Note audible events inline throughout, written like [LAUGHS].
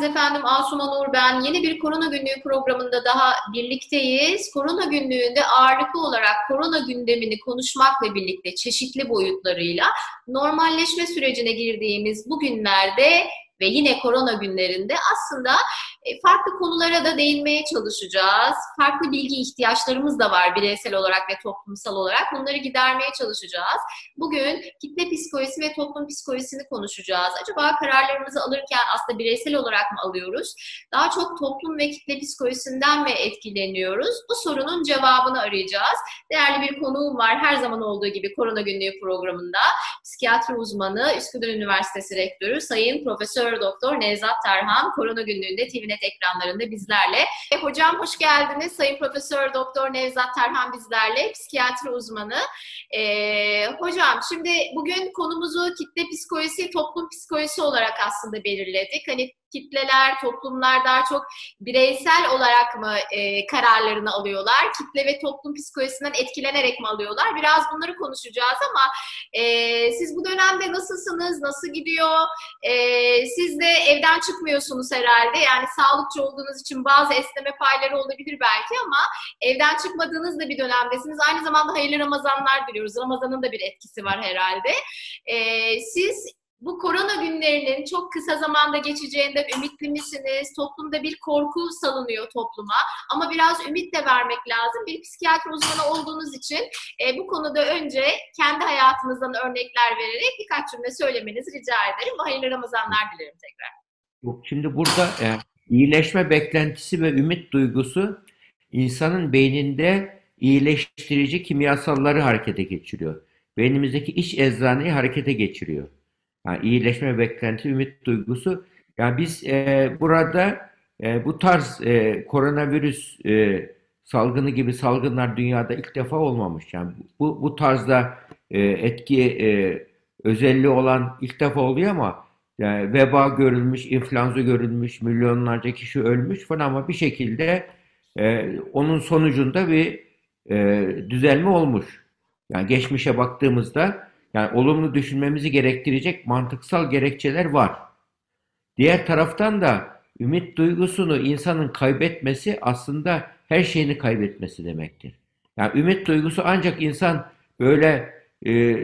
geldiniz efendim. Asuman Uğur ben. Yeni bir Korona Günlüğü programında daha birlikteyiz. Korona Günlüğü'nde ağırlıklı olarak korona gündemini konuşmakla birlikte çeşitli boyutlarıyla normalleşme sürecine girdiğimiz bu günlerde ve yine korona günlerinde aslında e, farklı konulara da değinmeye çalışacağız. Farklı bilgi ihtiyaçlarımız da var bireysel olarak ve toplumsal olarak. Bunları gidermeye çalışacağız. Bugün kitle psikolojisi ve toplum psikolojisini konuşacağız. Acaba kararlarımızı alırken aslında bireysel olarak mı alıyoruz? Daha çok toplum ve kitle psikolojisinden mi etkileniyoruz? Bu sorunun cevabını arayacağız. Değerli bir konuğum var her zaman olduğu gibi Korona Günlüğü programında. Psikiyatri uzmanı, Üsküdar Üniversitesi Rektörü Sayın Profesör Doktor Nevzat Terhan Korona Günlüğü'nde TVNet ekranlarında bizlerle. E, hocam hoş geldiniz. Sayın Profesör Doktor Nevzat Terhan bizlerle, psikiyatri uzmanı. E, hocam şimdi bugün konumuzu kitle psikolojisi, toplum psikolojisi olarak aslında belirledik. Hani kitleler, toplumlar daha çok bireysel olarak mı e, kararlarını alıyorlar? Kitle ve toplum psikolojisinden etkilenerek mi alıyorlar? Biraz bunları konuşacağız ama e, siz bu dönemde nasılsınız? Nasıl gidiyor? E, siz de evden çıkmıyorsunuz herhalde. Yani sağlıkçı olduğunuz için bazı esneme payları olabilir belki ama evden çıkmadığınız da bir dönemdesiniz. Aynı zamanda hayırlı Ramazanlar diliyoruz. Ramazan'ın da bir etkisi var herhalde. E, siz bu korona günlerinin çok kısa zamanda geçeceğinden ümitli misiniz? Toplumda bir korku salınıyor topluma ama biraz ümit de vermek lazım. Bir psikiyatri uzmanı olduğunuz için e, bu konuda önce kendi hayatınızdan örnekler vererek birkaç cümle söylemenizi rica ederim. Hayırlı Ramazanlar dilerim tekrar. Şimdi burada e, iyileşme beklentisi ve ümit duygusu insanın beyninde iyileştirici kimyasalları harekete geçiriyor. Beynimizdeki iç eczaneyi harekete geçiriyor. Yani iyileşme beklenti, ümit duygusu. Yani biz e, burada e, bu tarz e, koronavirüs e, salgını gibi salgınlar dünyada ilk defa olmamış. Yani bu, bu tarzda e, etki e, özelliği olan ilk defa oluyor ama yani veba görülmüş, influenza görülmüş, milyonlarca kişi ölmüş falan ama bir şekilde e, onun sonucunda bir e, düzelme olmuş. Yani geçmişe baktığımızda yani olumlu düşünmemizi gerektirecek mantıksal gerekçeler var. Diğer taraftan da ümit duygusunu insanın kaybetmesi aslında her şeyini kaybetmesi demektir. Yani ümit duygusu ancak insan böyle e,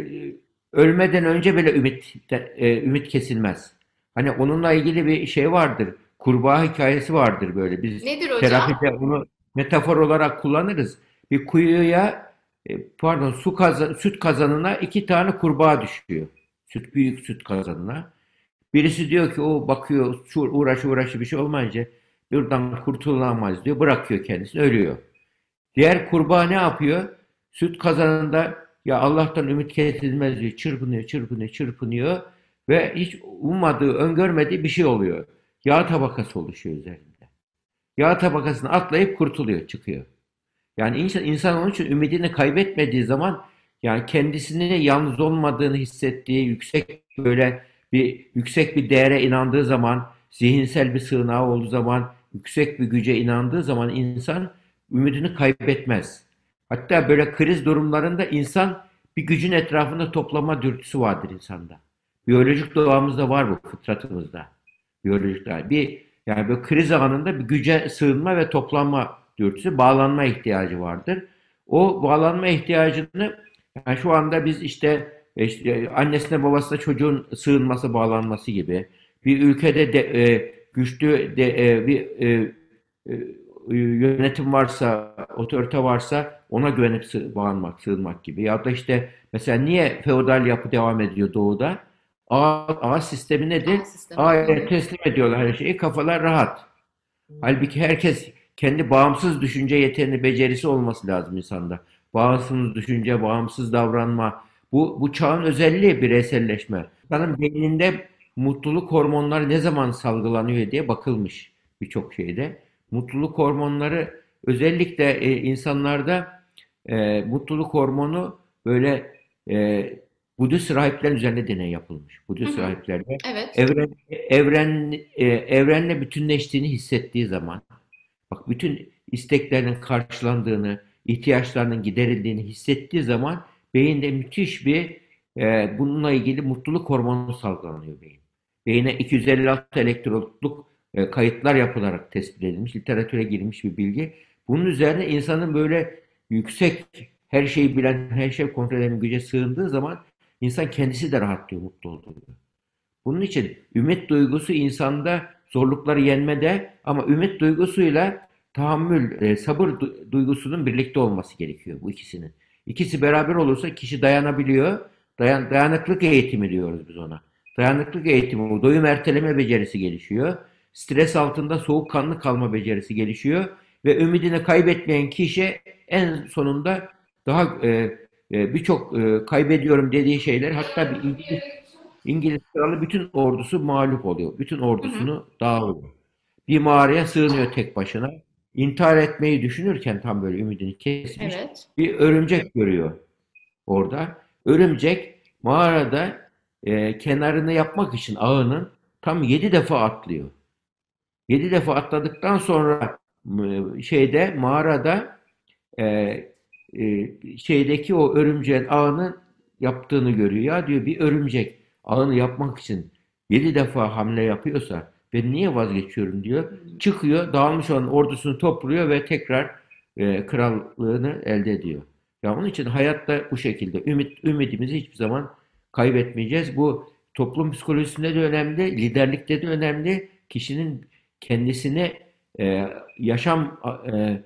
ölmeden önce bile ümit e, ümit kesilmez. Hani onunla ilgili bir şey vardır. Kurbağa hikayesi vardır böyle. Biz Nedir hocam? terapide bunu metafor olarak kullanırız. Bir kuyuya pardon su kazan, süt kazanına iki tane kurbağa düşüyor. Süt büyük süt kazanına. Birisi diyor ki o bakıyor uğraş uğraşı bir şey olmayınca buradan kurtulamaz diyor. Bırakıyor kendisini ölüyor. Diğer kurbağa ne yapıyor? Süt kazanında ya Allah'tan ümit kesilmez diyor. Çırpınıyor, çırpınıyor, çırpınıyor ve hiç ummadığı, öngörmediği bir şey oluyor. Yağ tabakası oluşuyor üzerinde. Yağ tabakasını atlayıp kurtuluyor, çıkıyor. Yani insan, insan onun için ümidini kaybetmediği zaman yani kendisini yalnız olmadığını hissettiği yüksek böyle bir yüksek bir değere inandığı zaman, zihinsel bir sığınağı olduğu zaman, yüksek bir güce inandığı zaman insan ümidini kaybetmez. Hatta böyle kriz durumlarında insan bir gücün etrafında toplama dürtüsü vardır insanda. Biyolojik doğamızda var bu fıtratımızda. Biyolojik doğa. Bir yani böyle kriz anında bir güce sığınma ve toplanma dürtüsü bağlanma ihtiyacı vardır. O bağlanma ihtiyacını yani şu anda biz işte, işte annesine babasına çocuğun sığınması bağlanması gibi bir ülkede de, e, güçlü de, e, bir e, e, yönetim varsa, otorite varsa ona güvenip sığ, bağlanmak, sığınmak gibi. Ya da işte mesela niye feodal yapı devam ediyor doğuda? A, A sistemi nedir? A'ya teslim ediyorlar her şeyi. Kafalar rahat. Halbuki herkes kendi bağımsız düşünce yeteneği, becerisi olması lazım insanda. Bağımsız düşünce, bağımsız davranma. Bu, bu çağın özelliği bireyselleşme. İnsanın beyninde mutluluk hormonları ne zaman salgılanıyor diye bakılmış birçok şeyde. Mutluluk hormonları özellikle e, insanlarda e, mutluluk hormonu böyle e, Budist rahiplerin üzerinde deney yapılmış. Budist rahiplerde evet. evren evren e, evrenle bütünleştiğini hissettiği zaman Bak bütün isteklerinin karşılandığını, ihtiyaçlarının giderildiğini hissettiği zaman beyinde müthiş bir e, bununla ilgili mutluluk hormonu salgılanıyor beyin. Beyine 256 elektrotluk e, kayıtlar yapılarak tespit edilmiş, literatüre girmiş bir bilgi. Bunun üzerine insanın böyle yüksek her şeyi bilen, her şeyi kontrol eden güce sığındığı zaman insan kendisi de rahatlıyor, mutlu oluyor. Bunun için ümit duygusu insanda zorlukları yenmede ama ümit duygusuyla tahammül, e, sabır duygusunun birlikte olması gerekiyor bu ikisinin. İkisi beraber olursa kişi dayanabiliyor. Dayan, dayanıklık eğitimi diyoruz biz ona. Dayanıklık eğitimi, doyum erteleme becerisi gelişiyor. Stres altında soğukkanlı kalma becerisi gelişiyor. Ve ümidini kaybetmeyen kişi en sonunda daha e, e, birçok e, kaybediyorum dediği şeyler hatta bir İngiliz, İngiliz kralı bütün ordusu mağlup oluyor. Bütün ordusunu dağılıyor. Bir mağaraya sığınıyor tek başına. İntihar etmeyi düşünürken tam böyle ümidini kesmiş. Evet. Bir örümcek görüyor orada. Örümcek mağarada e, kenarını yapmak için ağının tam yedi defa atlıyor. Yedi defa atladıktan sonra e, şeyde mağarada e, e, şeydeki o örümceğin ağını yaptığını görüyor. Ya diyor bir örümcek ağını yapmak için yedi defa hamle yapıyorsa ben niye vazgeçiyorum diyor. Çıkıyor, dağılmış olan ordusunu topluyor ve tekrar e, krallığını elde ediyor. Ya onun için hayatta bu şekilde ümit ümidimizi hiçbir zaman kaybetmeyeceğiz. Bu toplum psikolojisinde de önemli, liderlikte de önemli. Kişinin kendisine e, yaşam e,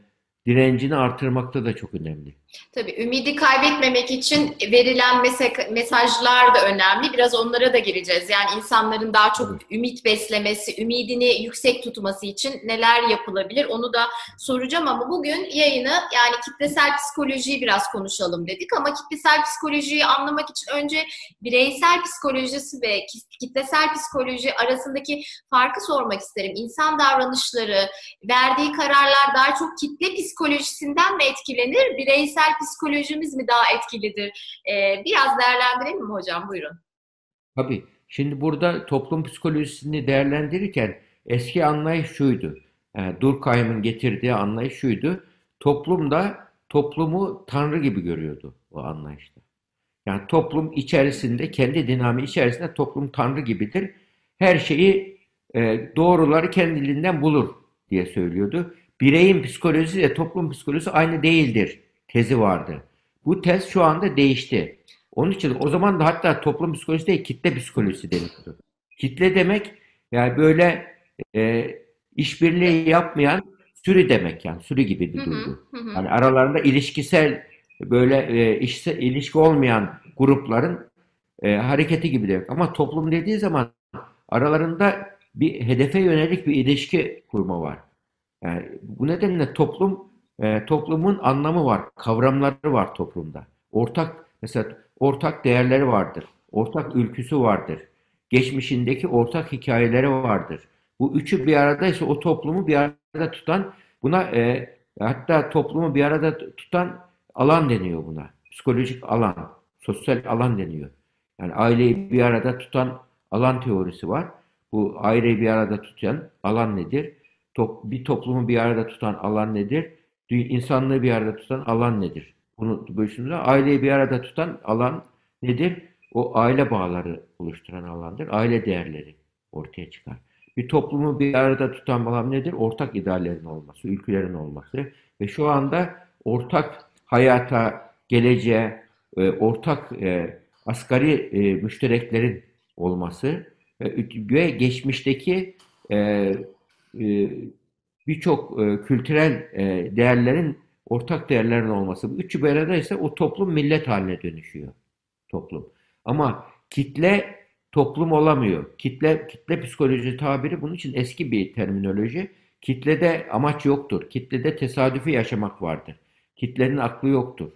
direncini artırmakta da çok önemli. Tabii ümidi kaybetmemek için verilen mesajlar da önemli. Biraz onlara da gireceğiz. Yani insanların daha çok ümit beslemesi, ümidini yüksek tutması için neler yapılabilir onu da soracağım ama bugün yayını yani kitlesel psikolojiyi biraz konuşalım dedik ama kitlesel psikolojiyi anlamak için önce bireysel psikolojisi ve kitlesel psikoloji arasındaki farkı sormak isterim. İnsan davranışları, verdiği kararlar daha çok kitle psikolojisinden mi etkilenir, bireysel bireysel psikolojimiz mi daha etkilidir? Ee, biraz değerlendirelim mi hocam? Buyurun. Tabii. Şimdi burada toplum psikolojisini değerlendirirken eski anlayış şuydu. Yani Durkheim'in getirdiği anlayış şuydu. Toplumda toplumu tanrı gibi görüyordu o anlayışta. Yani toplum içerisinde, kendi dinamiği içerisinde toplum tanrı gibidir. Her şeyi e, doğruları kendiliğinden bulur diye söylüyordu. Bireyin psikolojisi ile toplum psikolojisi aynı değildir tezi vardı. Bu tez şu anda değişti. Onun için o zaman da hatta toplum psikolojisi değil, kitle psikolojisi deniyordu. Kitle demek yani böyle e, işbirliği yapmayan sürü demek yani sürü gibi bir duygu. Yani aralarında ilişkisel böyle e, işse, ilişki olmayan grupların e, hareketi gibi demek. Ama toplum dediği zaman aralarında bir hedefe yönelik bir ilişki kurma var. Yani bu nedenle toplum e, toplumun anlamı var, kavramları var toplumda. Ortak mesela ortak değerleri vardır, ortak ülküsü vardır, geçmişindeki ortak hikayeleri vardır. Bu üçü bir aradaysa o toplumu bir arada tutan buna e, hatta toplumu bir arada tutan alan deniyor buna. Psikolojik alan, sosyal alan deniyor. Yani aileyi bir arada tutan alan teorisi var. Bu aileyi bir arada tutan alan nedir? Top, bir toplumu bir arada tutan alan nedir? İnsanlığı bir arada tutan alan nedir? Bunu bölüşümüzde aileyi bir arada tutan alan nedir? O aile bağları oluşturan alandır. Aile değerleri ortaya çıkar. Bir toplumu bir arada tutan alan nedir? Ortak ideallerin olması, ülkelerin olması. Ve şu anda ortak hayata, geleceğe, e, ortak e, asgari e, müştereklerin olması ve geçmişteki birçok e, kültürel e, değerlerin ortak değerlerin olması. Bu üçü bir aradaysa o toplum millet haline dönüşüyor. Toplum. Ama kitle toplum olamıyor. Kitle kitle psikoloji tabiri bunun için eski bir terminoloji. Kitlede amaç yoktur. Kitlede tesadüfi yaşamak vardır. Kitlenin aklı yoktur.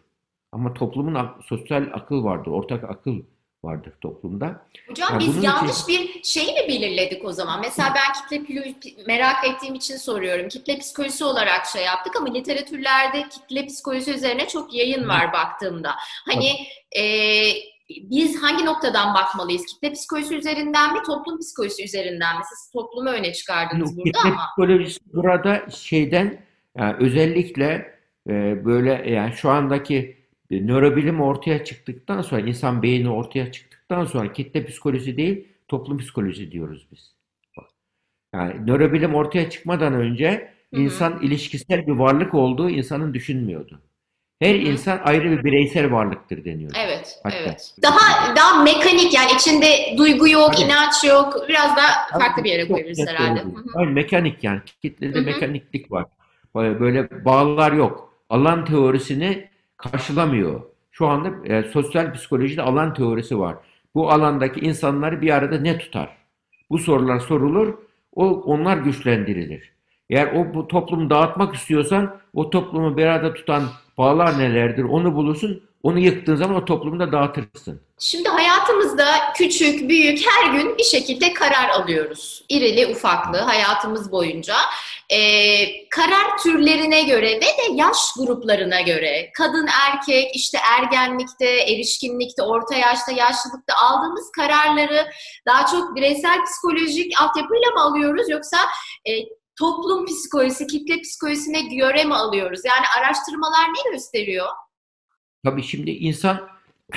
Ama toplumun sosyal akıl vardır. Ortak akıl vardır toplumda. Hocam yani biz yanlış için... bir şey mi belirledik o zaman? Mesela ben kitle merak ettiğim için soruyorum. Kitle psikolojisi olarak şey yaptık ama literatürlerde kitle psikolojisi üzerine çok yayın var baktığımda. Hani e, biz hangi noktadan bakmalıyız? Kitle psikolojisi üzerinden mi, toplum psikolojisi üzerinden mi? Siz toplumu öne çıkardınız Yok, burada kitle ama. psikolojisi burada şeyden yani özellikle e, böyle yani şu andaki nörobilim ortaya çıktıktan sonra, insan beyni ortaya çıktıktan sonra kitle psikolojisi değil, toplum psikolojisi diyoruz biz. Yani nörobilim ortaya çıkmadan önce Hı hı. insan ilişkisel bir varlık olduğu insanın düşünmüyordu. Her Hı hı. insan ayrı bir bireysel varlıktır deniyordu. Evet, Hatta. evet. Daha daha mekanik yani içinde duygu yok, Tabii. inanç yok. Biraz daha farklı bir yere koyabiliriz herhalde. doğru. Hı hı. Hayır, mekanik yani. Kitlede Hı hı. mekaniklik var. Böyle böyle bağlar yok. Alan teorisini karşılamıyor. Şu anda e, sosyal psikolojide alan teorisi var. Bu alandaki insanları bir arada ne tutar? Bu sorular sorulur, o onlar güçlendirilir. Eğer o bu toplumu dağıtmak istiyorsan o toplumu bir arada tutan bağlar nelerdir? Onu bulursun. Onu yıktığın zaman o toplumu da dağıtırsın. Şimdi hayatımızda küçük, büyük her gün bir şekilde karar alıyoruz. İrili, ufaklı hayatımız boyunca. Ee, karar türlerine göre ve de yaş gruplarına göre kadın, erkek, işte ergenlikte, erişkinlikte, orta yaşta, yaşlılıkta aldığımız kararları daha çok bireysel psikolojik altyapıyla mı alıyoruz yoksa e, toplum psikolojisi, kitle psikolojisine göre mi alıyoruz? Yani araştırmalar ne gösteriyor? Tabii şimdi insan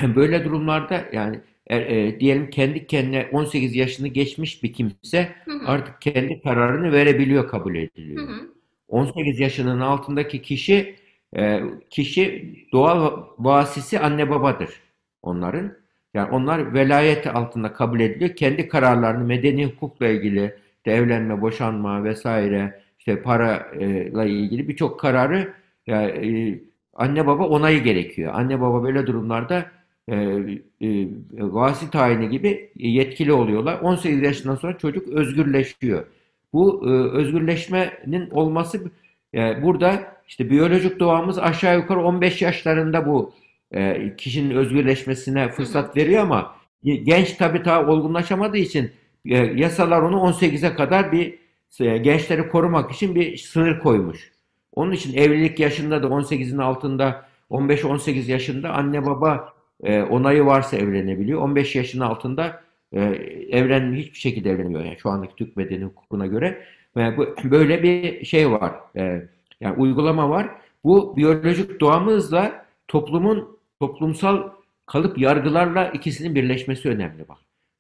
[CLEARS THROAT] böyle durumlarda yani e, e, diyelim kendi kendine 18 yaşını geçmiş bir kimse Hı hı, artık kendi kararını verebiliyor, kabul ediliyor. hı, 18 yaşının altındaki kişi e, kişi doğal vasisi anne babadır onların. Yani onlar velayet altında kabul ediliyor. Kendi kararlarını medeni hukukla ilgili işte evlenme, boşanma vesaire işte parayla ilgili birçok kararı yani, e, anne baba onayı gerekiyor. Anne baba böyle durumlarda e, e, vasi tayini gibi yetkili oluyorlar. 18 yaşından sonra çocuk özgürleşiyor. Bu e, özgürleşmenin olması e, burada işte biyolojik doğamız aşağı yukarı 15 yaşlarında bu e, kişinin özgürleşmesine fırsat veriyor ama genç tabii daha olgunlaşamadığı için e, yasalar onu 18'e kadar bir e, gençleri korumak için bir sınır koymuş. Onun için evlilik yaşında da 18'in altında 15-18 yaşında anne baba e, onayı varsa evlenebiliyor. 15 yaşın altında e, evlen hiçbir şekilde evlenmiyor yani şu andaki Türk medeni hukukuna göre. Ve bu, böyle bir şey var. E, yani uygulama var. Bu biyolojik doğamızla toplumun toplumsal kalıp yargılarla ikisinin birleşmesi önemli bak.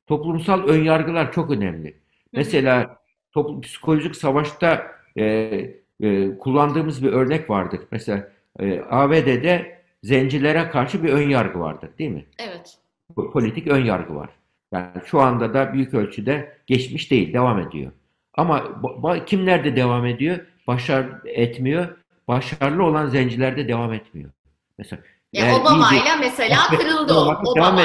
Toplumsal ön yargılar çok önemli. Mesela toplum psikolojik savaşta e, e, kullandığımız bir örnek vardır. Mesela e, ABD'de zencilere karşı bir ön yargı vardır, değil mi? Evet. Po- Politik ön yargı var. Yani şu anda da büyük ölçüde geçmiş değil, devam ediyor. Ama kimlerde devam ediyor? Başar etmiyor. Başarılı olan zencilerde devam etmiyor. Mesela Yani eğer Obama'yla iyice- mesela kırıldı o. Obama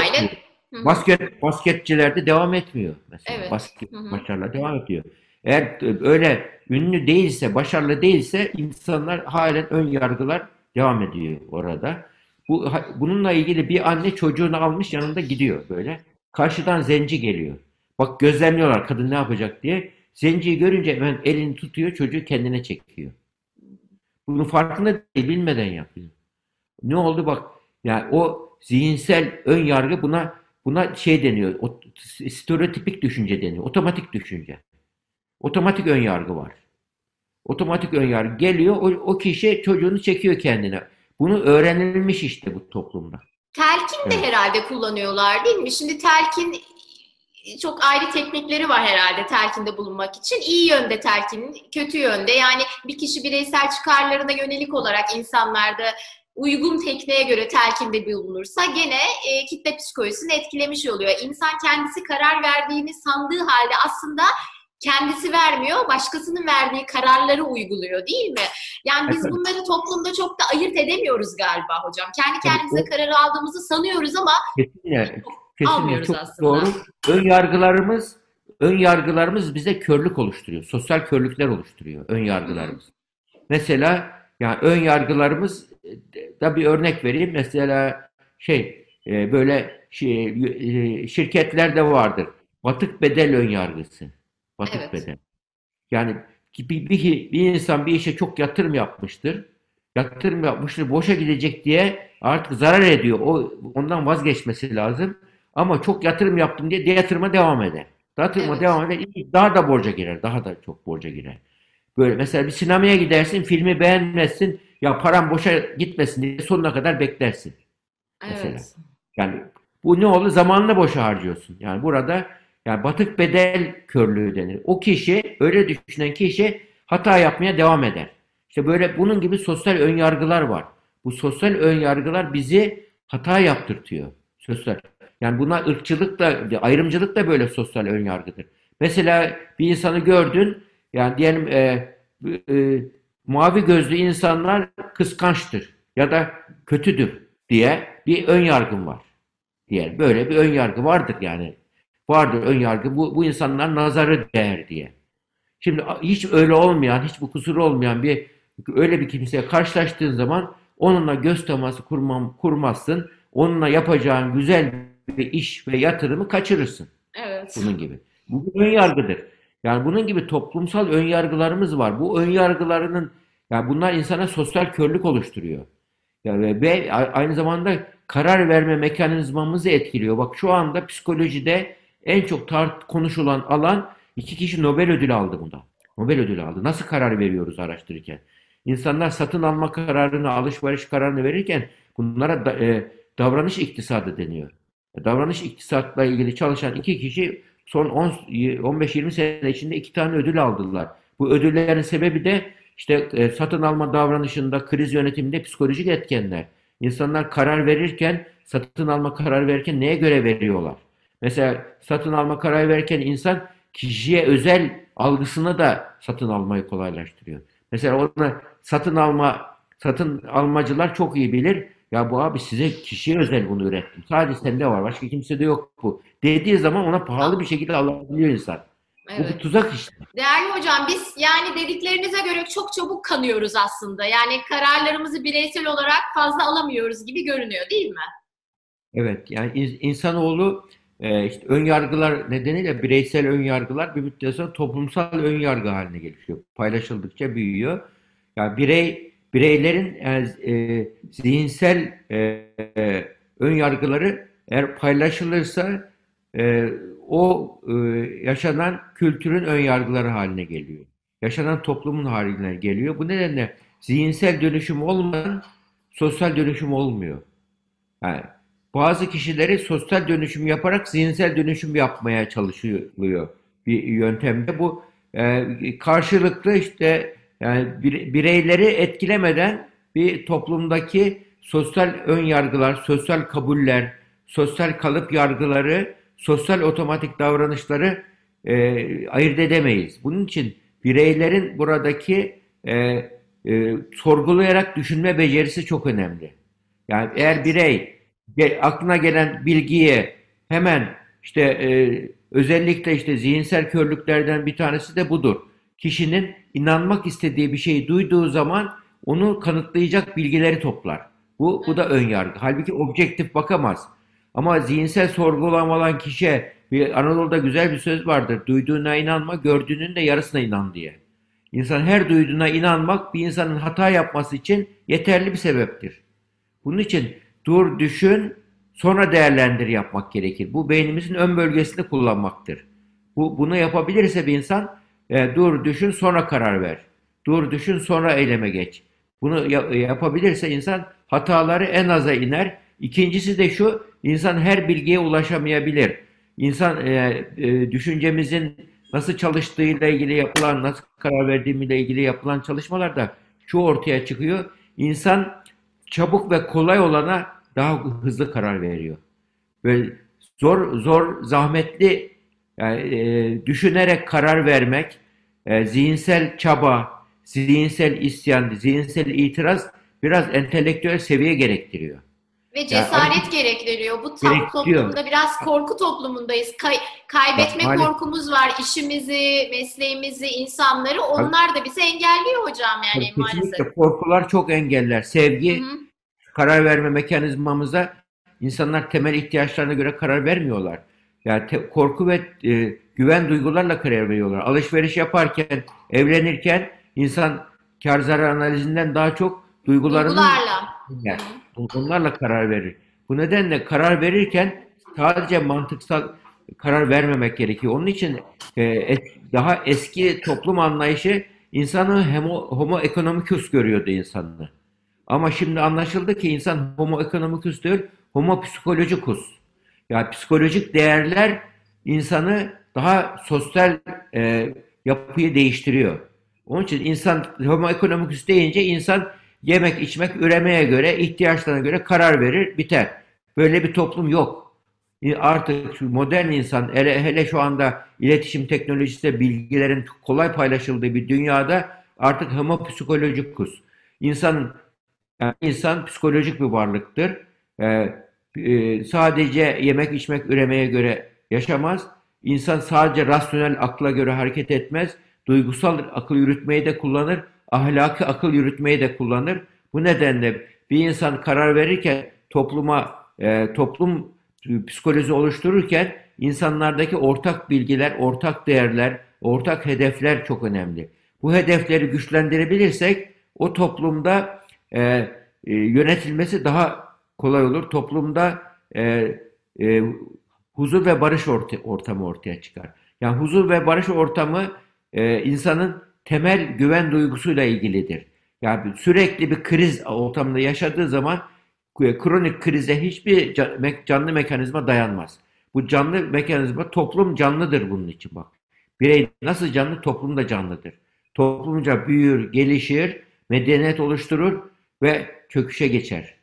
hı. Basket basketçilerde devam etmiyor mesela. Evet. Basket Hı hı. başarılar devam ediyor. Eğer öyle ünlü değilse, başarılı değilse insanlar halen ön yargılar devam ediyor orada. Bu bununla ilgili bir anne çocuğunu almış yanında gidiyor böyle. Karşıdan zenci geliyor. Bak gözlemliyorlar kadın ne yapacak diye. Zenciyi görünce hemen elini tutuyor, çocuğu kendine çekiyor. Bunun farkında değil, bilmeden yapıyor. Ne oldu bak? Yani o zihinsel ön yargı buna buna şey deniyor. O, stereotipik düşünce deniyor. Otomatik düşünce. Otomatik ön yargı var. Otomatik ön yargı geliyor. O, o kişi çocuğunu çekiyor kendine. Bunu öğrenilmiş işte bu toplumda. Telkin de Evet. herhalde kullanıyorlar değil mi? Şimdi telkin çok ayrı teknikleri var herhalde telkinde bulunmak için. İyi yönde telkin, kötü yönde. Yani bir kişi bireysel çıkarlarına yönelik olarak insanlarda uygun tekniğe göre telkinde bulunursa gene e, kitle psikolojisini etkilemiş oluyor. İnsan kendisi karar verdiğini sandığı halde aslında kendisi vermiyor, başkasının verdiği kararları uyguluyor değil mi? Yani biz bunları toplumda çok da ayırt edemiyoruz galiba hocam. Kendi kendimize kararı aldığımızı sanıyoruz ama Kesinlikle, kesinlikle çok aslında. doğru. Ön yargılarımız ön yargılarımız bize körlük oluşturuyor. Sosyal körlükler oluşturuyor ön yargılarımız. Mesela yani ön yargılarımız da bir örnek vereyim. Mesela şey e, böyle şey, e, şirketlerde vardır. Batık bedel ön yargısı. Batık Evet. bedel. Yani bir, bir, bir insan bir işe çok yatırım yapmıştır. Yatırım yapmıştır, boşa gidecek diye artık zarar ediyor. O ondan vazgeçmesi lazım. Ama çok yatırım yaptım diye de yatırıma devam eder. Yatırıma Evet. devam eder. Daha da borca girer. Daha da çok borca girer. Böyle mesela bir sinemaya gidersin, filmi beğenmezsin. Ya param boşa gitmesin diye sonuna kadar beklersin. Mesela. evet. Yani bu ne olur? Zamanını boşa harcıyorsun. Yani burada Yani batık bedel körlüğü denir. O kişi, öyle düşünen kişi hata yapmaya devam eder. İşte böyle bunun gibi sosyal önyargılar var. Bu sosyal önyargılar bizi hata yaptırtıyor. Sosyal. Yani buna ırkçılık da, ayrımcılık da böyle sosyal önyargıdır. Mesela bir insanı gördün, yani diyelim e, e, mavi gözlü insanlar kıskançtır ya da kötüdür diye bir ön yargım var. Diye böyle bir ön yargı vardır yani. Vardır ön yargı. Bu, bu insanlar nazarı değer diye. Şimdi hiç öyle olmayan, hiç bu kusur olmayan bir öyle bir kimseye karşılaştığın zaman onunla göz teması kurmam, kurmazsın. Onunla yapacağın güzel bir iş ve yatırımı kaçırırsın. Evet. Bunun gibi. Bu bir ön yargıdır. Yani bunun gibi toplumsal ön yargılarımız var. Bu ön yargılarının yani bunlar insana sosyal körlük oluşturuyor. Yani ve aynı zamanda karar verme mekanizmamızı etkiliyor. Bak şu anda psikolojide en çok tart konuşulan alan iki kişi Nobel ödülü aldı bunda. Nobel ödülü aldı. Nasıl karar veriyoruz araştırırken? İnsanlar satın alma kararını, alışveriş kararını verirken bunlara da, e, davranış iktisadı deniyor. Davranış iktisatla ilgili çalışan iki kişi son 15-20 sene içinde iki tane ödül aldılar. Bu ödüllerin sebebi de işte e, satın alma davranışında, kriz yönetiminde psikolojik etkenler. İnsanlar karar verirken, satın alma karar verirken neye göre veriyorlar? Mesela satın alma karar verirken insan kişiye özel algısını da satın almayı kolaylaştırıyor. Mesela ona satın alma satın almacılar çok iyi bilir. Ya bu abi size kişiye özel bunu ürettim. Sadece sende var. Başka kimsede yok bu. Dediği zaman ona pahalı bir şekilde alabiliyor insan. Evet. Bu bir tuzak işte. Değerli hocam biz yani dediklerinize göre çok çabuk kanıyoruz aslında. Yani kararlarımızı bireysel olarak fazla alamıyoruz gibi görünüyor değil mi? Evet yani insanoğlu e, işte ön nedeniyle bireysel ön yargılar bir müddet sonra toplumsal ön yargı haline gelişiyor. Paylaşıldıkça büyüyor. Yani birey bireylerin yani, e, zihinsel e, e, ön yargıları eğer paylaşılırsa e, o e, yaşanan kültürün ön yargıları haline geliyor. Yaşanan toplumun haline geliyor. Bu nedenle zihinsel dönüşüm olmadan sosyal dönüşüm olmuyor. Yani bazı kişileri sosyal dönüşüm yaparak zihinsel dönüşüm yapmaya çalışılıyor bir yöntemde. Bu e, karşılıklı işte yani bireyleri etkilemeden bir toplumdaki sosyal ön yargılar, sosyal kabuller, sosyal kalıp yargıları sosyal otomatik davranışları e, ayırt edemeyiz. Bunun için bireylerin buradaki e, e, sorgulayarak düşünme becerisi çok önemli. Yani eğer birey aklına gelen bilgiye hemen işte e, özellikle işte zihinsel körlüklerden bir tanesi de budur. Kişinin inanmak istediği bir şeyi duyduğu zaman onu kanıtlayacak bilgileri toplar. Bu, bu da ön yargı. Halbuki objektif bakamaz. Ama zihinsel sorgulama olan kişiye bir Anadolu'da güzel bir söz vardır. Duyduğuna inanma, gördüğünün de yarısına inan diye. İnsan her duyduğuna inanmak bir insanın hata yapması için yeterli bir sebeptir. Bunun için dur, düşün, sonra değerlendir yapmak gerekir. Bu beynimizin ön bölgesini kullanmaktır. Bu, bunu yapabilirse bir insan e, dur, düşün, sonra karar ver. Dur, düşün, sonra eyleme geç. Bunu yapabilirse insan hataları en aza iner. İkincisi de şu, İnsan her bilgiye ulaşamayabilir. İnsan e, e, düşüncemizin nasıl çalıştığıyla ilgili yapılan, nasıl karar verdiğimizle ilgili yapılan çalışmalarda şu ortaya çıkıyor. İnsan çabuk ve kolay olana daha hızlı karar veriyor. Ve zor, zor, zahmetli yani, e, düşünerek karar vermek, e, zihinsel çaba, zihinsel isyan, zihinsel itiraz biraz entelektüel seviye gerektiriyor. Ve cesaret yani, gerektiriyor. Bu tam toplumda biraz korku toplumundayız. Kay, kaybetme Bak, korkumuz var. İşimizi, mesleğimizi, insanları onlar da bizi engelliyor hocam yani Kesinlikle. maalesef. Korkular çok engeller. Sevgi Hı-hı. karar verme mekanizmamıza insanlar temel ihtiyaçlarına göre karar vermiyorlar. Yani te, korku ve e, güven duygularla karar veriyorlar. Alışveriş yaparken, evlenirken insan kar zarar analizinden daha çok duygularının duygularla. Yani, Bunlarla karar verir. Bu nedenle karar verirken sadece mantıksal karar vermemek gerekiyor. Onun için e, daha eski toplum anlayışı insanı homo, homo economicus görüyordu insanını. Ama şimdi anlaşıldı ki insan homo economicus değil, homo psychologicus. Yani psikolojik değerler insanı daha sosyal e, yapıyı değiştiriyor. Onun için insan homo economicus deyince insan yemek, içmek, üremeye göre, ihtiyaçlarına göre karar verir, biter. Böyle bir toplum yok. Artık modern insan, hele, hele şu anda iletişim teknolojisi bilgilerin kolay paylaşıldığı bir dünyada artık homo psikolojicus. İnsan, yani insan psikolojik bir varlıktır. Ee, e, sadece yemek, içmek, üremeye göre yaşamaz. İnsan sadece rasyonel akla göre hareket etmez. Duygusal akıl yürütmeyi de kullanır. Ahlaki akıl yürütmeyi de kullanır. Bu nedenle bir insan karar verirken topluma, e, toplum psikoloji oluştururken insanlardaki ortak bilgiler, ortak değerler, ortak hedefler çok önemli. Bu hedefleri güçlendirebilirsek o toplumda e, e, yönetilmesi daha kolay olur. Toplumda e, e, huzur ve barış orta, ortamı ortaya çıkar. Yani huzur ve barış ortamı e, insanın temel güven duygusuyla ilgilidir. Yani sürekli bir kriz ortamında yaşadığı zaman e, kronik krize hiçbir canlı mekanizma dayanmaz. Bu canlı mekanizma toplum canlıdır bunun için bak. Birey nasıl canlı toplum da canlıdır. Toplumca büyür, gelişir, medeniyet oluşturur ve çöküşe geçer.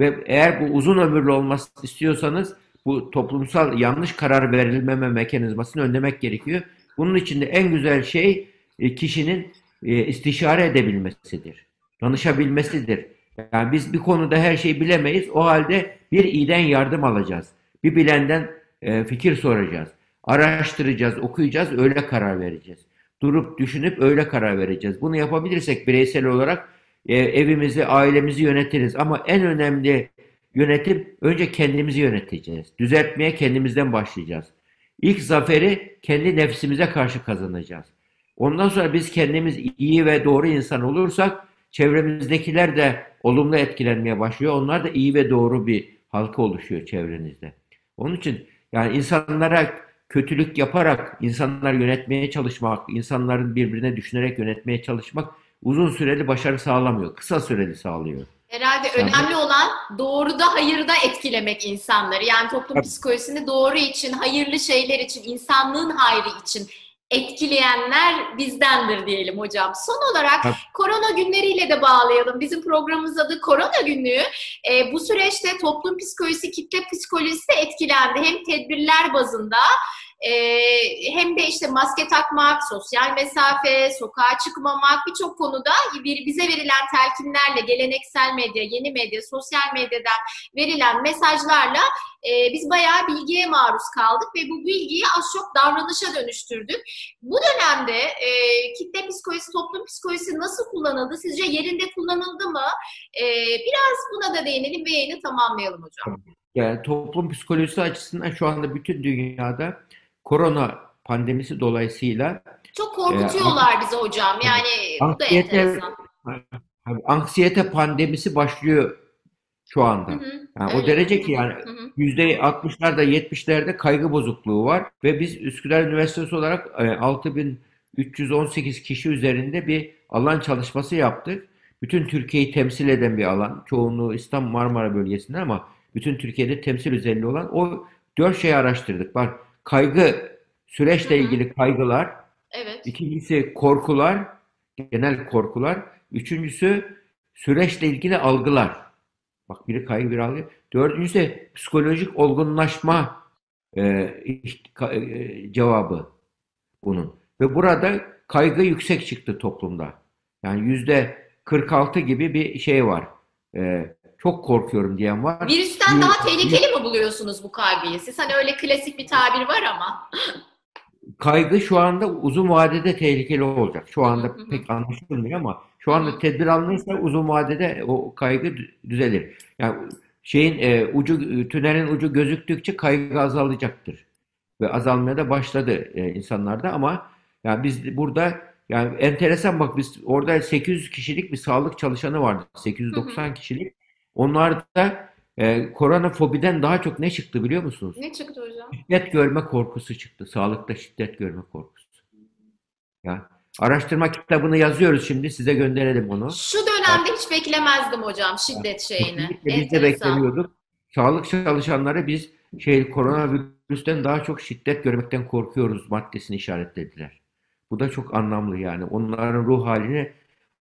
Ve eğer bu uzun ömürlü olmasını istiyorsanız bu toplumsal yanlış karar verilmeme mekanizmasını önlemek gerekiyor. Bunun için de en güzel şey e, kişinin e, istişare edebilmesidir. Danışabilmesidir. Yani biz bir konuda her şeyi bilemeyiz. O halde bir iyiden yardım alacağız. Bir bilenden e, fikir soracağız. Araştıracağız, okuyacağız, öyle karar vereceğiz. Durup düşünüp öyle karar vereceğiz. Bunu yapabilirsek bireysel olarak evimizi, ailemizi yönetiriz. Ama en önemli yönetim önce kendimizi yöneteceğiz. Düzeltmeye kendimizden başlayacağız. İlk zaferi kendi nefsimize karşı kazanacağız. Ondan sonra biz kendimiz iyi ve doğru insan olursak çevremizdekiler de olumlu etkilenmeye başlıyor. Onlar da iyi ve doğru bir halka oluşuyor çevrenizde. Onun için yani insanlara kötülük yaparak insanlar yönetmeye çalışmak, insanların birbirine düşünerek yönetmeye çalışmak uzun süreli başarı sağlamıyor. Kısa süreli sağlıyor. Herhalde yani, önemli olan doğruda hayırda etkilemek insanları. Yani toplum tabii. psikolojisini doğru için, hayırlı şeyler için, insanlığın hayrı için etkileyenler bizdendir diyelim hocam. Son olarak Tabii. korona günleriyle de bağlayalım. Bizim programımız adı Korona Günlüğü. E, bu süreçte toplum psikolojisi, kitle psikolojisi de etkilendi. Hem tedbirler bazında e, hem de işte maske takmak, sosyal mesafe, sokağa çıkmamak birçok konuda bir bize verilen telkinlerle geleneksel medya, yeni medya, sosyal medyadan verilen mesajlarla e, biz bayağı bilgiye maruz kaldık ve bu bilgiyi az çok davranışa dönüştürdük. Bu dönemde e, kitle psikolojisi, toplum psikolojisi nasıl kullanıldı? Sizce yerinde kullanıldı mı? E, biraz buna da değinelim ve yayını tamamlayalım hocam. Yani toplum psikolojisi açısından şu anda bütün dünyada korona pandemisi dolayısıyla çok korkutuyorlar e, bizi hocam. Yani bu da enteresan. Anksiyete pandemisi başlıyor şu anda. Hı hı, yani o derece ki yani yüzde 60'larda 70'lerde kaygı bozukluğu var ve biz Üsküdar Üniversitesi olarak 6318 e, kişi üzerinde bir alan çalışması yaptık. Bütün Türkiye'yi temsil eden bir alan. Çoğunluğu İstanbul Marmara bölgesinde ama bütün Türkiye'de temsil özelliği olan o dört şeyi araştırdık. Bak kaygı, süreçle ilgili kaygılar. Evet. İkincisi korkular, genel korkular. Üçüncüsü süreçle ilgili algılar. Bak biri kaygı, bir algı. Dördüncüsü de psikolojik olgunlaşma e, e, cevabı bunun. Ve burada kaygı yüksek çıktı toplumda. Yani yüzde 46 gibi bir şey var. E, çok korkuyorum diyen var. Virüsten bir, daha tehlikeli bir, mi buluyorsunuz bu kaygıyı? Siz hani öyle klasik bir tabir var ama. [LAUGHS] kaygı şu anda uzun vadede tehlikeli olacak. Şu anda pek anlaşılmıyor ama şu anda tedbir alınırsa uzun vadede o kaygı düzelir. Yani şeyin e, ucu tünelin ucu gözüktükçe kaygı azalacaktır. Ve azalmaya da başladı e, insanlarda ama yani biz burada yani enteresan bak biz orada 800 kişilik bir sağlık çalışanı vardı. 890 kişilik. Onlar da e, koronafobiden daha çok ne çıktı biliyor musunuz? Ne çıktı hocam? Şiddet görme korkusu çıktı. Sağlıkta şiddet görme korkusu. Ya araştırma kitabını yazıyoruz şimdi. Size gönderelim onu. Şu dönemde hiç beklemezdim hocam şiddet şeyini. Biz de beklemiyorduk. Sağlık çalışanları biz şey koronavirüs virüsten daha çok şiddet görmekten korkuyoruz maddesini işaretlediler. Bu da çok anlamlı yani. Onların ruh halini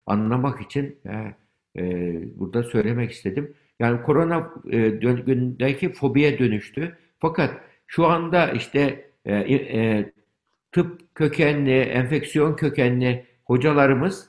anlamak için e, e, burada söylemek istedim. Yani korona e, gündeki fobiye dönüştü. Fakat şu anda işte e, e, tıp kökenli, enfeksiyon kökenli hocalarımız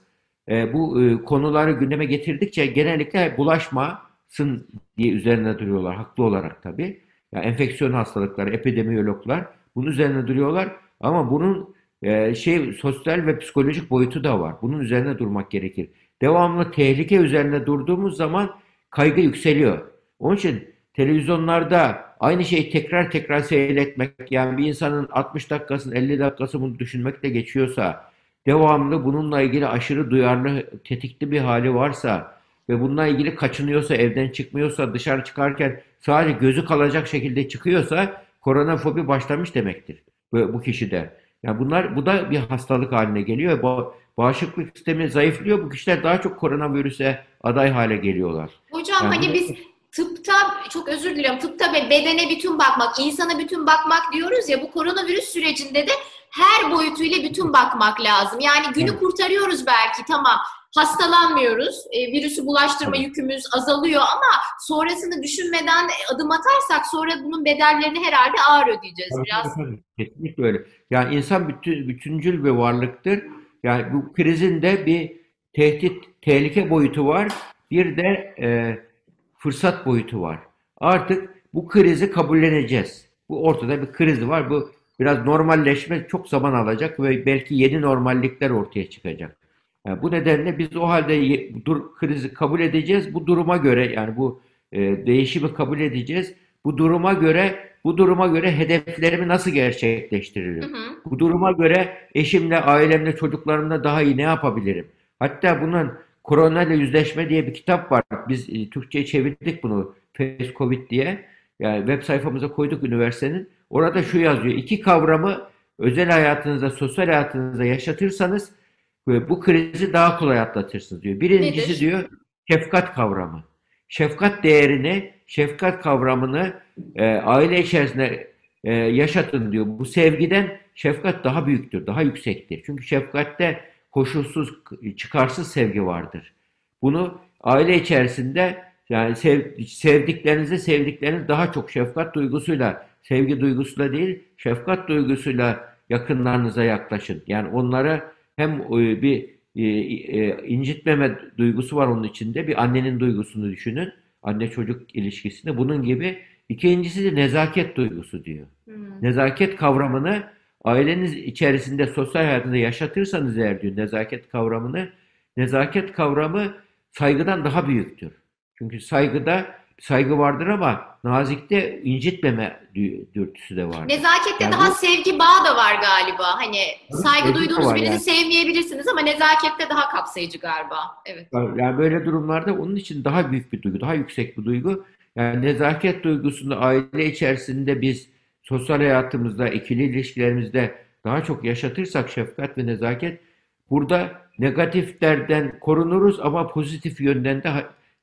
e, bu e, konuları gündeme getirdikçe genellikle bulaşmasın diye üzerine duruyorlar. Haklı olarak tabii. Yani enfeksiyon hastalıkları, epidemiyologlar bunun üzerine duruyorlar. Ama bunun e, şey sosyal ve psikolojik boyutu da var. Bunun üzerine durmak gerekir. Devamlı tehlike üzerine durduğumuz zaman kaygı yükseliyor. Onun için televizyonlarda aynı şeyi tekrar tekrar seyretmek, yani bir insanın 60 dakikasını 50 dakikası bunu düşünmekle geçiyorsa, devamlı bununla ilgili aşırı duyarlı, tetikli bir hali varsa ve bununla ilgili kaçınıyorsa, evden çıkmıyorsa, dışarı çıkarken sadece gözü kalacak şekilde çıkıyorsa koronafobi başlamış demektir bu, bu kişide. Yani bunlar bu da bir hastalık haline geliyor. Ba bağışıklık sistemi zayıflıyor. Bu kişiler daha çok koronavirüse aday hale geliyorlar. Hocam yani hani biz tıpta çok özür diliyorum. Tıpta bedene bütün bakmak, insana bütün bakmak diyoruz ya bu koronavirüs sürecinde de her boyutuyla bütün bakmak lazım. Yani günü evet. kurtarıyoruz belki tamam hastalanmıyoruz. E, virüsü bulaştırma evet. yükümüz azalıyor ama sonrasını düşünmeden adım atarsak sonra bunun bedellerini herhalde ağır ödeyeceğiz tabii, biraz. Tabii, Kesinlikle öyle. Yani insan bütün, bütüncül bir varlıktır. Yani bu krizin de bir tehdit, tehlike boyutu var. Bir de e, fırsat boyutu var. Artık bu krizi kabulleneceğiz. Bu ortada bir kriz var. Bu biraz normalleşme çok zaman alacak ve belki yeni normallikler ortaya çıkacak. Yani bu nedenle biz o halde dur, krizi kabul edeceğiz. Bu duruma göre yani bu e, değişimi kabul edeceğiz. Bu duruma göre bu duruma göre hedeflerimi nasıl gerçekleştiririm? Hı hı. Bu duruma göre eşimle, ailemle, çocuklarımla daha iyi ne yapabilirim? Hatta bunun Korona ile Yüzleşme diye bir kitap var. Biz e, Türkçe'ye çevirdik bunu. Face Covid diye. Yani web sayfamıza koyduk üniversitenin. Orada şu yazıyor. İki kavramı özel hayatınızda, sosyal hayatınızda yaşatırsanız bu krizi daha kolay atlatırsınız diyor. Birincisi Nedir? diyor şefkat kavramı. Şefkat değerini, şefkat kavramını e, aile içerisinde e, yaşatın diyor. Bu sevgiden şefkat daha büyüktür, daha yüksektir. Çünkü şefkatte koşulsuz, çıkarsız sevgi vardır. Bunu aile içerisinde yani sev, sevdiklerinizi sevdikleriniz daha çok şefkat duygusuyla, sevgi duygusuyla değil, şefkat duygusuyla yakınlarınıza yaklaşın. Yani onlara hem e, bir e, e, incitmeme duygusu var onun içinde, bir annenin duygusunu düşünün, anne çocuk ilişkisinde. Bunun gibi ikincisi de nezaket duygusu diyor. Hmm. Nezaket kavramını aileniz içerisinde sosyal hayatında yaşatırsanız eğer diyor nezaket kavramını, nezaket kavramı saygıdan daha büyüktür. Çünkü saygıda saygı vardır ama nazikte incitmeme dürtüsü de var. Nezakette yani daha sevgi bağı da var galiba. Hani saygı duyduğunuz birini yani. sevmeyebilirsiniz ama nezakette daha kapsayıcı galiba. Evet. Yani böyle durumlarda onun için daha büyük bir duygu, daha yüksek bir duygu. Yani nezaket duygusunu aile içerisinde biz sosyal hayatımızda, ikili ilişkilerimizde daha çok yaşatırsak şefkat ve nezaket burada negatiflerden korunuruz ama pozitif yönden de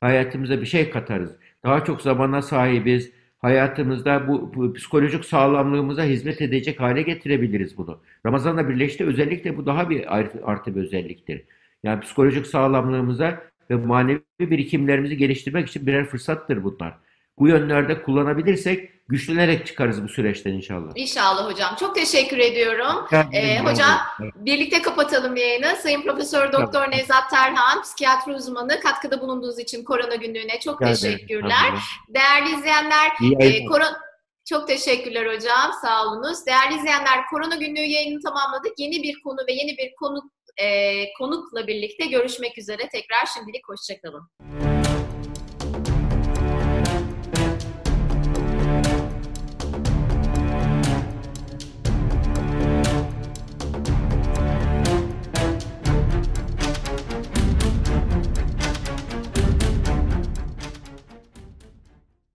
hayatımıza bir şey katarız. Daha çok zamana sahibiz. Hayatımızda bu, bu psikolojik sağlamlığımıza hizmet edecek hale getirebiliriz bunu. Ramazan'la birleşti özellikle bu daha bir artı, artı bir özelliktir. Yani psikolojik sağlamlığımıza ve manevi birikimlerimizi geliştirmek için birer fırsattır bunlar bu yönlerde kullanabilirsek güçlenerek çıkarız bu süreçten inşallah. İnşallah hocam. Çok teşekkür ediyorum. Ee, hocam birlikte kapatalım yayını. Sayın Profesör Doktor Nevzat Terhan, psikiyatri uzmanı katkıda bulunduğunuz için korona günlüğüne çok Rica teşekkürler. Değerli izleyenler, e, korona çok teşekkürler hocam. Sağ olunuz. Değerli izleyenler, korona günlüğü yayını tamamladık. Yeni bir konu ve yeni bir konuk e, konukla birlikte görüşmek üzere. Tekrar şimdilik hoşçakalın.